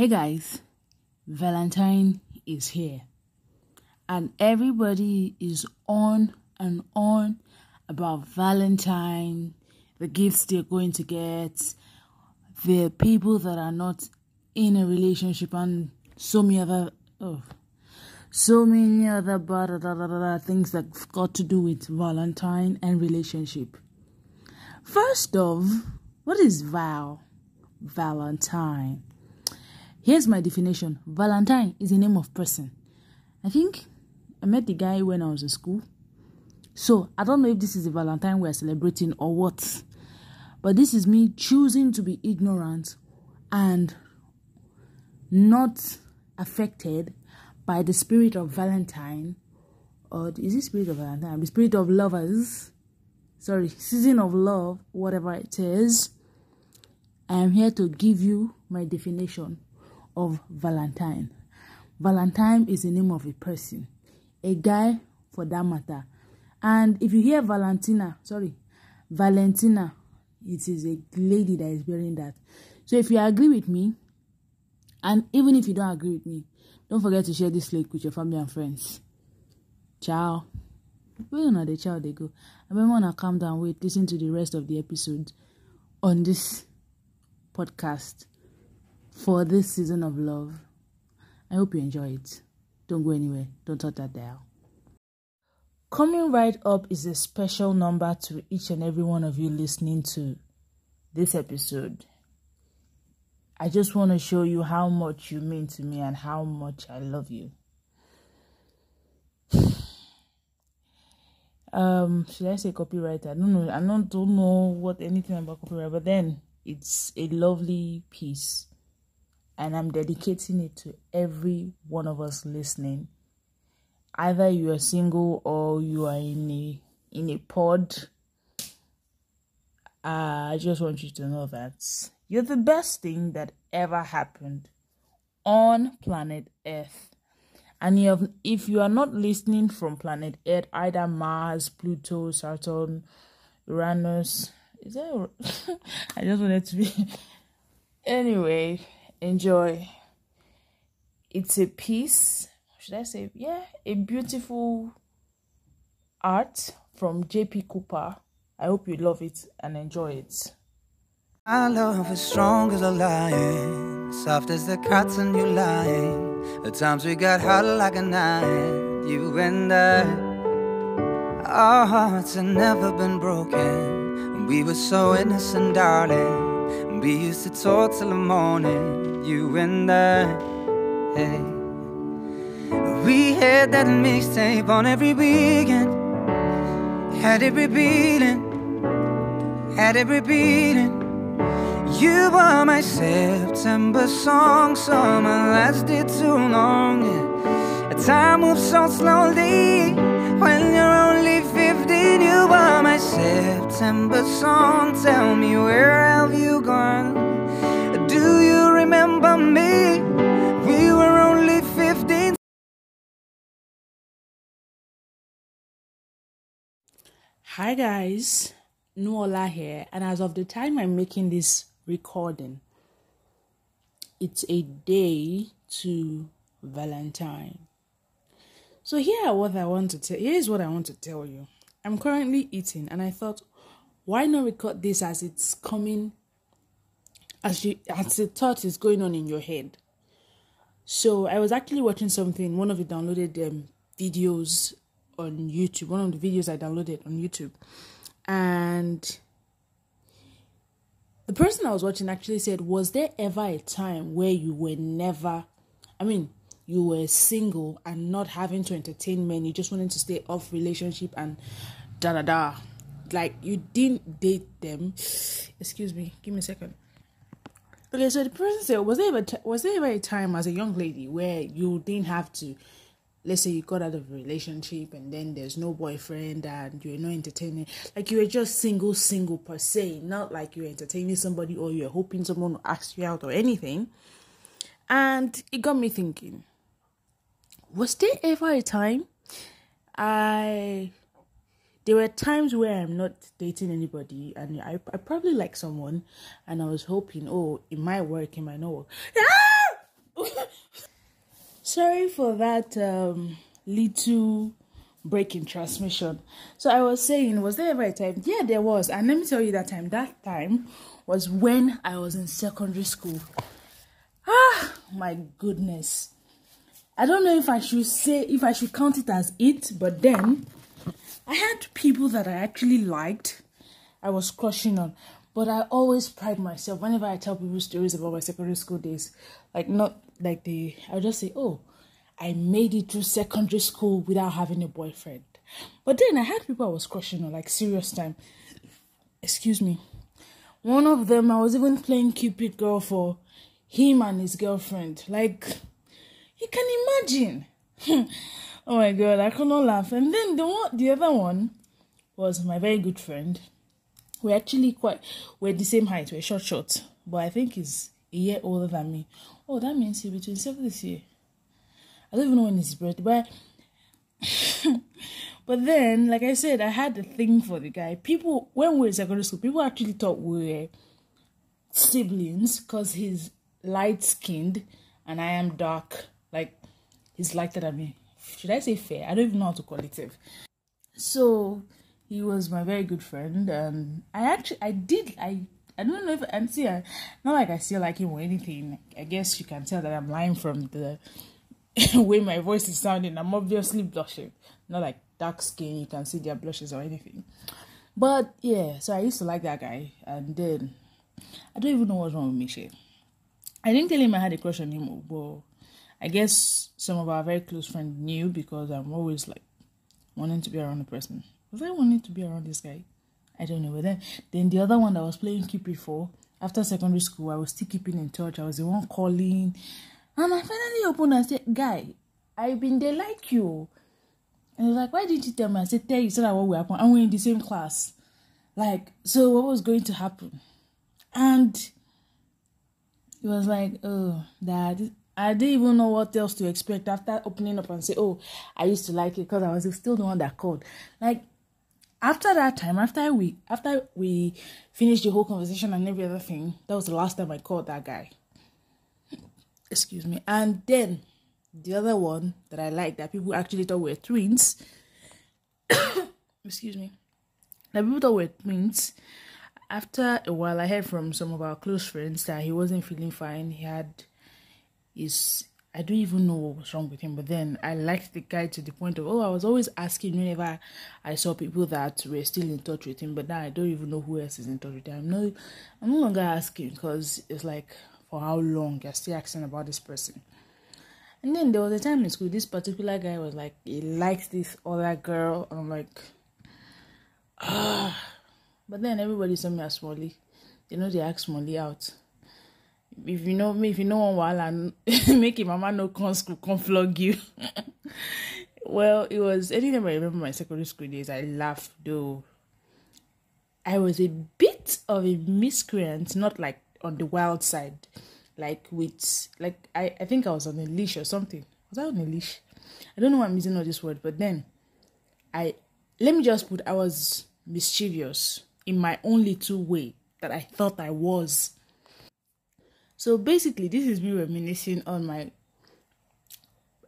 Hey guys, Valentine is here, and everybody is on and on about Valentine, the gifts they're going to get, the people that are not in a relationship, and so many other oh, so many other blah, blah, blah, blah, things that's got to do with Valentine and relationship. First off, what is Val? Valentine. Here's my definition Valentine is a name of person. I think I met the guy when I was in school. So I don't know if this is the Valentine we're celebrating or what. But this is me choosing to be ignorant and not affected by the spirit of Valentine. Or is it spirit of Valentine? The spirit of lovers. Sorry, season of love, whatever it is. I am here to give you my definition of Valentine. Valentine is the name of a person, a guy for that matter. And if you hear Valentina, sorry, Valentina, it is a lady that is bearing that. So if you agree with me, and even if you don't agree with me, don't forget to share this link with your family and friends. Ciao. Where are the child they go? I remember when I calm down, wait, listen to the rest of the episode on this podcast for this season of love. I hope you enjoy it. Don't go anywhere. Don't touch that dial. Coming right up is a special number to each and every one of you listening to this episode. I just want to show you how much you mean to me and how much I love you. um, should I say copyright? I don't know. I don't, don't know what anything about copyright, but then it's a lovely piece and I'm dedicating it to every one of us listening. Either you are single or you are in a in a pod. Uh, I just want you to know that you're the best thing that ever happened on planet Earth. And you have, if you are not listening from planet Earth, either Mars, Pluto, Saturn, Uranus, is that? I just wanted to be. anyway, enjoy. It's a piece, should I say, yeah, a beautiful art from JP Cooper. I hope you love it and enjoy it. Our love is strong as a lion, soft as the cotton you lying. At times we got hot like a knife, you and I. Our hearts have never been broken. We were so innocent, darling. We used to talk till the morning, you and I. Hey. We had that mixtape on every weekend. Had it repeating, had it repeating. You were my September song, summer lasted too long. Yeah. Time moves so slowly when you're only 15. Were my September song. Tell me where have you gone? Do you remember me? We were only 15. Hi guys, Nuola here, and as of the time I'm making this recording, it's a day to Valentine. So here what I want to tell here's what I want to tell you. I'm currently eating and I thought why not record this as it's coming as you as the thought is going on in your head. So I was actually watching something, one of the downloaded um, videos on YouTube, one of the videos I downloaded on YouTube. And the person I was watching actually said, Was there ever a time where you were never, I mean, you were single and not having to entertain men, you just wanted to stay off relationship and da da da? Like you didn't date them. Excuse me, give me a second. Okay, so the person said, was there ever t- was there ever a time as a young lady where you didn't have to, let's say you got out of a relationship and then there's no boyfriend and you're not entertaining, like you were just single, single per se, not like you're entertaining somebody or you're hoping someone will ask you out or anything. And it got me thinking, was there ever a time I there were times where I'm not dating anybody and I, I probably like someone and I was hoping, oh, it might work, it might not work. Sorry for that um, little break in transmission. So I was saying, was there ever a time? Yeah, there was. And let me tell you that time. That time was when I was in secondary school. Ah, my goodness. I don't know if I should say if I should count it as it, but then I had people that I actually liked. I was crushing on. But I always pride myself whenever I tell people stories about my secondary school days. Like not like the I'll just say, Oh, I made it through secondary school without having a boyfriend. But then I had people I was crushing on, like serious time. Excuse me. One of them I was even playing Cupid girl for him and his girlfriend. Like you can imagine. oh my god, I could not laugh. And then the one the other one was my very good friend. We're actually quite we're the same height we're short short but i think he's a year older than me. Oh that means he'll be 27 this year. I don't even know when his birthday but but then like i said i had a thing for the guy. People when we were in secondary school people actually thought we were siblings because he's light skinned and i am dark like he's lighter than me should i say fair? I don't even know how to call it so he was my very good friend and i actually i did i i don't know if and see I, not like i still like him or anything. I guess you can tell that i'm lying from the way my voice is sounding. I'm obviously blushing. Not like dark skin you can see their blushes or anything. But yeah so i used to like that guy and then i don't even know what's wrong with me i didn't tell him i had a crush on him but i guess some of our very close friends knew because i'm always like wanting to be around a person was I wanting to be around this guy? I don't know. But then, then the other one that I was playing Cupid for, after secondary school, I was still keeping in touch. I was the one calling. And I finally opened and said, Guy, I've been there like you. And he was like, Why didn't you tell me? I said, Tell you, so that what will happen. And we're in the same class. Like, so what was going to happen? And he was like, Oh, dad, I didn't even know what else to expect after opening up and say, Oh, I used to like it because I was still the one that called. Like, after that time, after we after we finished the whole conversation and every other thing, that was the last time I called that guy. Excuse me. And then the other one that I liked that people actually thought were twins. excuse me. That people thought were twins. After a while, I heard from some of our close friends that he wasn't feeling fine. He had his I don't even know what was wrong with him, but then I liked the guy to the point of oh, I was always asking whenever I saw people that were still in touch with him, but now I don't even know who else is in touch with him. I'm no, I'm no longer asking because it's like for how long you're still asking about this person. And then there was a time in school, this particular guy was like he likes this other girl, and I'm like, ah. But then everybody saw me as Smalley. You know they ask Molly out if you know me if you know one while and make your mama no come school come flog you. Well it was anytime i remember my secondary school days i laugh though. I was a bit of a miscreant not like on the wild side like with like i i think i was on a leash or something. Was i on a leash? I don't know why i'm using all this word but then i let me just put i was mischievous in my own little way that i thought i was so basically, this is me reminiscing on my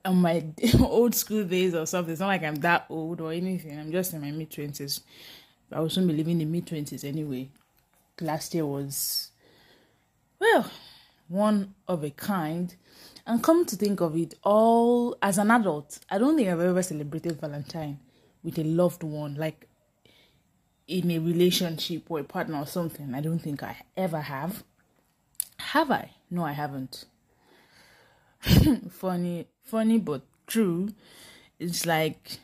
on my old school days or something. It's not like I'm that old or anything. I'm just in my mid twenties. I will soon be living in mid twenties anyway. Last year was well one of a kind. And come to think of it, all as an adult, I don't think I've ever celebrated Valentine with a loved one, like in a relationship or a partner or something. I don't think I ever have. Have I? No, I haven't. funny, funny, but true. It's like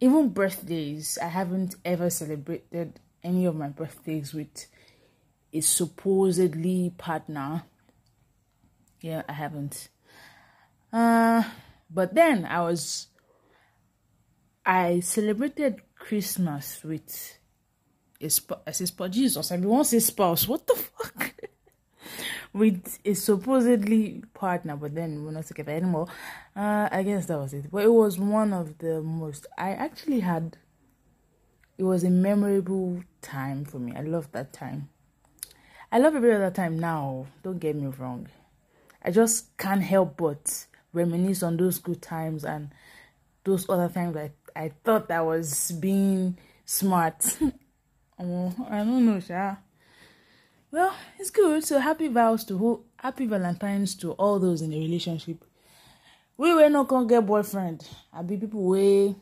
even birthdays, I haven't ever celebrated any of my birthdays with a supposedly partner. Yeah, I haven't. Uh, but then I was, I celebrated Christmas with a spouse. I spouse, Jesus, once a spouse. What the fuck? With a supposedly partner, but then we're not together anymore. Uh, I guess that was it. But it was one of the most. I actually had. It was a memorable time for me. I love that time. I love every other time now. Don't get me wrong. I just can't help but reminisce on those good times and those other times I, I thought I was being smart. oh, I don't know, Sha. Well, it's good. So happy vows to who happy Valentine's to all those in a relationship. We were not gonna get boyfriend. I be people way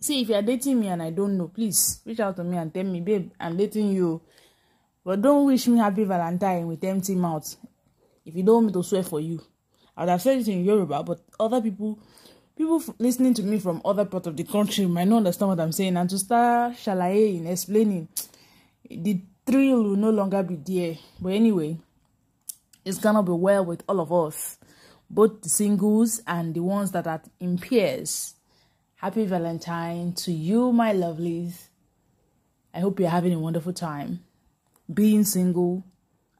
see if you are dating me and I don't know, please reach out to me and tell me, babe, I'm dating you. But don't wish me happy Valentine with empty mouth. If you don't want me to swear for you. I would have said it in Yoruba, but other people people listening to me from other part of the country might not understand what I'm saying. And to start shalaye in explaining, the thrill will no longer be there. But anyway, it's gonna be well with all of us, both the singles and the ones that are in pairs. Happy Valentine to you, my lovelies. I hope you're having a wonderful time. Being single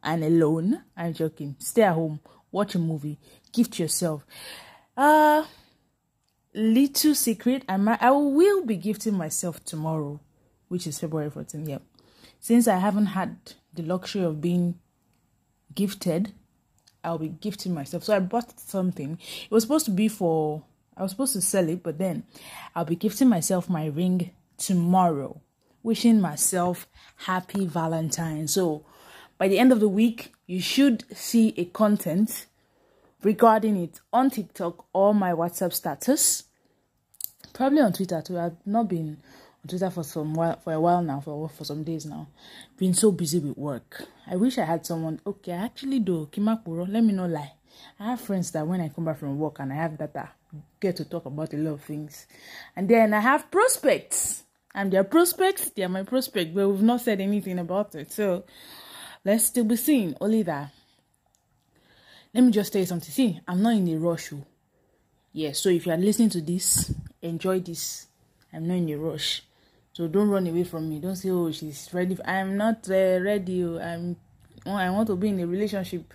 and alone. I'm joking. Stay at home, watch a movie, gift yourself. Uh little secret, I might I will be gifting myself tomorrow, which is February 14th. Yep. Since I haven't had the luxury of being gifted, I'll be gifting myself. So I bought something. It was supposed to be for I was supposed to sell it, but then I'll be gifting myself my ring tomorrow. Wishing myself happy Valentine. So by the end of the week, you should see a content regarding it on TikTok or my WhatsApp status. Probably on Twitter too. I've not been Twitter for some while for a while now, for for some days now. Been so busy with work. I wish I had someone okay, I actually do. Kimakuro, let me not lie. I have friends that when I come back from work and I have data, get to talk about a lot of things. And then I have prospects. And their prospects, they are my prospect, but we've not said anything about it. So let's still be seeing. Only that let me just tell you something. See, I'm not in a rush. Oh. Yeah, so if you are listening to this, enjoy this. I'm not in a rush. So don't run away from me. Don't say, oh, she's ready. I'm not uh, ready. Oh. I'm. Oh, I want to be in a relationship.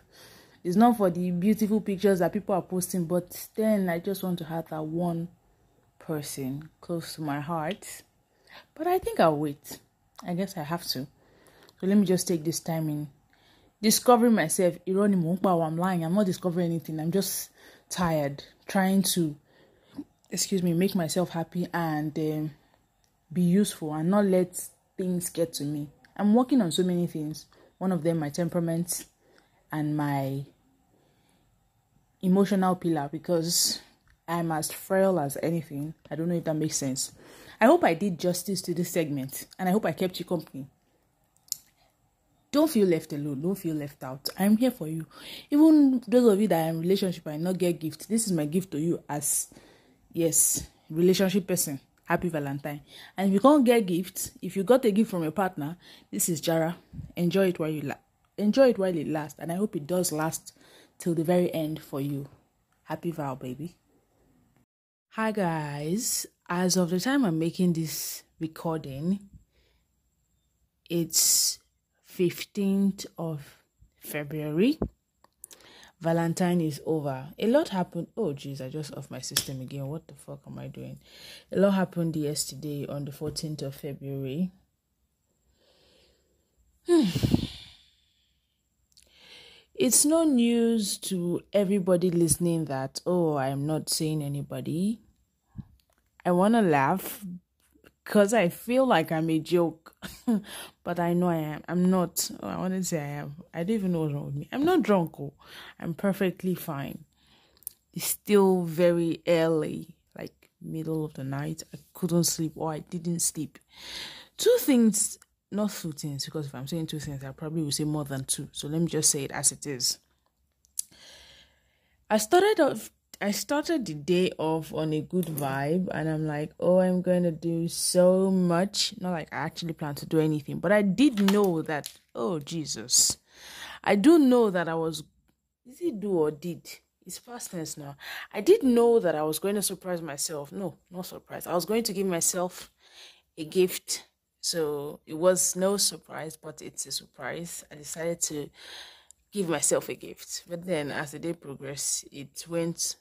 It's not for the beautiful pictures that people are posting, but then I just want to have that one person close to my heart. But I think I'll wait. I guess I have to. So let me just take this time in discovering myself i'm lying i'm not discovering anything i'm just tired trying to excuse me make myself happy and um, be useful and not let things get to me. I'm working on so many things. One of them my temperament and my emotional pillar because i'm as frail as anything. I don't know if that makes sense. I hope i did justice to this segment and i hope i kept you company. Don't feel left alone. Don't feel left out. I'm here for you. Even those of you that are in relationship and not get gift this is my gift to you as yes relationship person happy valentine. And if you can't get gifts if you got a gift from your partner this is jara. Enjoy it while you la- enjoy it while it lasts and i hope it does last till the very end for you. Happy val baby. Hi guys. As of the time i'm making this recording it's 15th of February. Valentine is over. A lot happened. Oh, jeez, I just off my system again. What the fuck am I doing? A lot happened yesterday on the 14th of February. It's no news to everybody listening that, oh, I'm not saying anybody. I want to laugh, because I feel like I'm a joke, but I know I am. I'm not. I want to say I am. I don't even know what's wrong with me. I'm not drunk. Oh. I'm perfectly fine. It's still very early, like middle of the night. I couldn't sleep or I didn't sleep. Two things, not two things, because if I'm saying two things, I probably will say more than two. So let me just say it as it is. I started off I started the day off on a good vibe and I'm like, oh, I'm going to do so much. Not like I actually plan to do anything, but I did know that, oh, Jesus. I do know that I was, is it do or did? It's past tense now. I did know that I was going to surprise myself. No, not surprise. I was going to give myself a gift. So it was no surprise, but it's a surprise. I decided to give myself a gift. But then as the day progressed, it went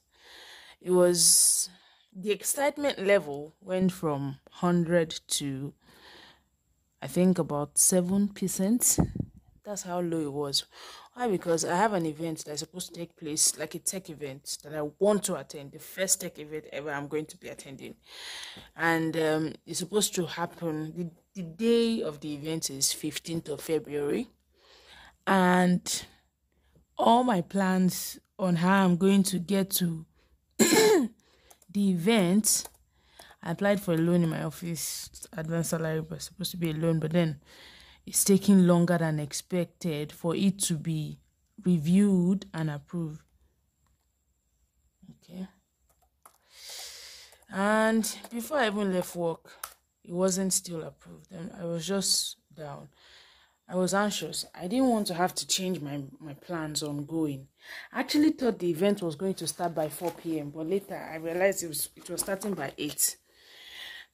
it was the excitement level went from 100 to I think about 7%. That's how low it was. Why? Because I have an event that's supposed to take place, like a tech event that I want to attend, the first tech event ever I'm going to be attending. And um, it's supposed to happen, the, the day of the event is 15th of February. And all my plans on how I'm going to get to the event. I applied for a loan in my office, advance salary was supposed to be a loan, but then it's taking longer than expected for it to be reviewed and approved. Okay. And before I even left work, it wasn't still approved. And I was just down. I was anxious. I didn't want to have to change my, my plans on going. I actually thought the event was going to start by 4 p.m., but later I realized it was it was starting by 8.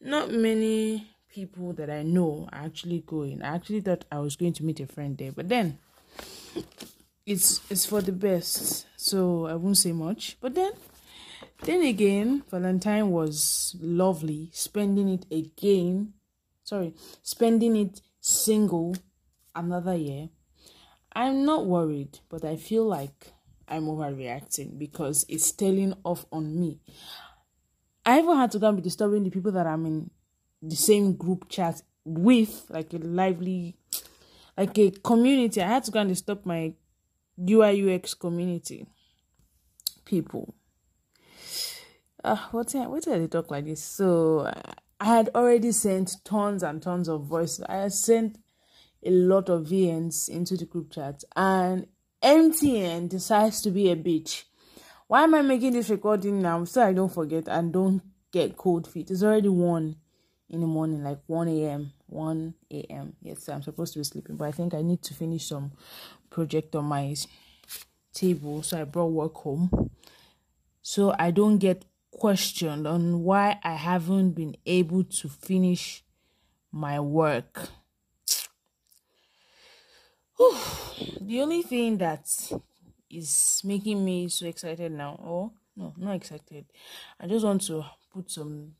Not many people that I know are actually going. I actually thought I was going to meet a friend there, but then it's it's for the best. So I won't say much. But then then again, Valentine was lovely. Spending it again, sorry, spending it single another year. I'm not worried, but I feel like I'm overreacting because it's telling off on me. I even had to go and be disturbing the people that I'm in the same group chat with, like a lively, like a community. I had to go and stop my UI UX community people. Uh, what what did they talk like this? So I had already sent tons and tons of voices. I sent a lot of VNs into the group chat, and MTN decides to be a bitch. Why am I making this recording now so I don't forget and don't get cold feet? It's already one in the morning, like 1 a.m. 1 a.m. Yes, I'm supposed to be sleeping, but I think I need to finish some project on my table. So I brought work home. So I don't get questioned on why I haven't been able to finish my work. Whew. The only thing that is making me so excited now, oh no, not excited. I just want to put some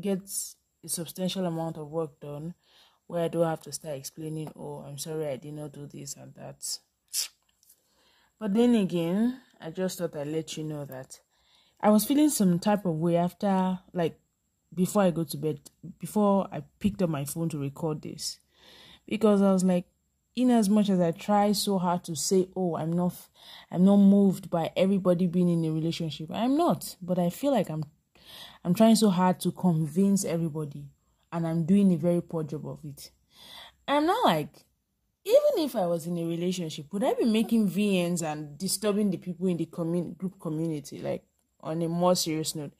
get a substantial amount of work done where I don't have to start explaining, oh, I'm sorry I did not do this and that. But then again, I just thought I'd let you know that I was feeling some type of way after, like, before I go to bed, before I picked up my phone to record this. Because I was like, in as much as I try so hard to say, oh, I'm not, I'm not moved by everybody being in a relationship. I'm not, but I feel like I'm I'm trying so hard to convince everybody, and I'm doing a very poor job of it. I'm not like, even if I was in a relationship, would I be making VNs and disturbing the people in the commun- group community? Like, on a more serious note,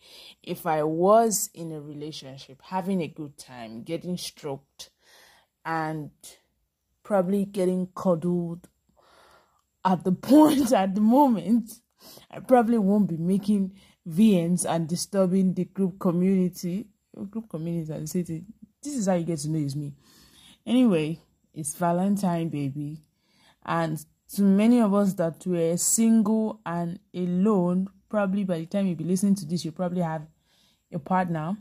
if I was in a relationship, having a good time, getting stroked, and probably getting cuddled at the point at the moment, I probably won't be making VNs and disturbing the group community. Group community and city. This is how you get to know it's me. Anyway, it's Valentine, baby. And to many of us that were single and alone, probably by the time you be listening to this, you probably have a partner.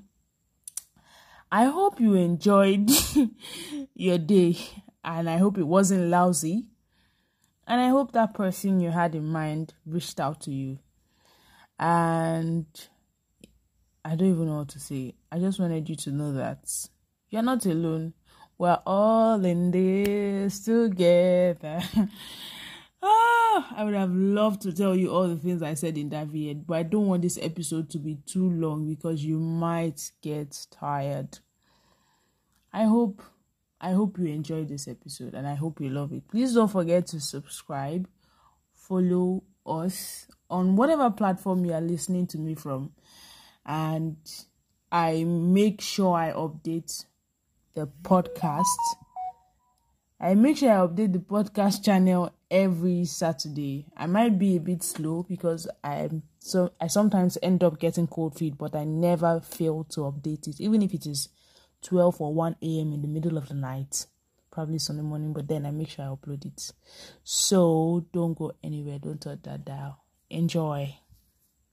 I hope you enjoyed your day and I hope it wasn't lousy. And I hope that person you had in mind reached out to you and I don't even know what to say. I just wanted you to know that you're not alone. We're all in this together. ah, I would have loved to tell you all the things I said in that video, but I don't want this episode to be too long because you might get tired. I hope I hope you enjoyed this episode and I hope you love it. Please don't forget to subscribe, follow us on whatever platform you are listening to me from. And I make sure I update the podcast. I make sure I update the podcast channel every Saturday. I might be a bit slow because I'm so I sometimes end up getting cold feet, but I never fail to update it, even if it is 12 or 1 a.m. in the middle of the night, probably Sunday morning, but then I make sure I upload it. So don't go anywhere, don't touch that dial. Enjoy.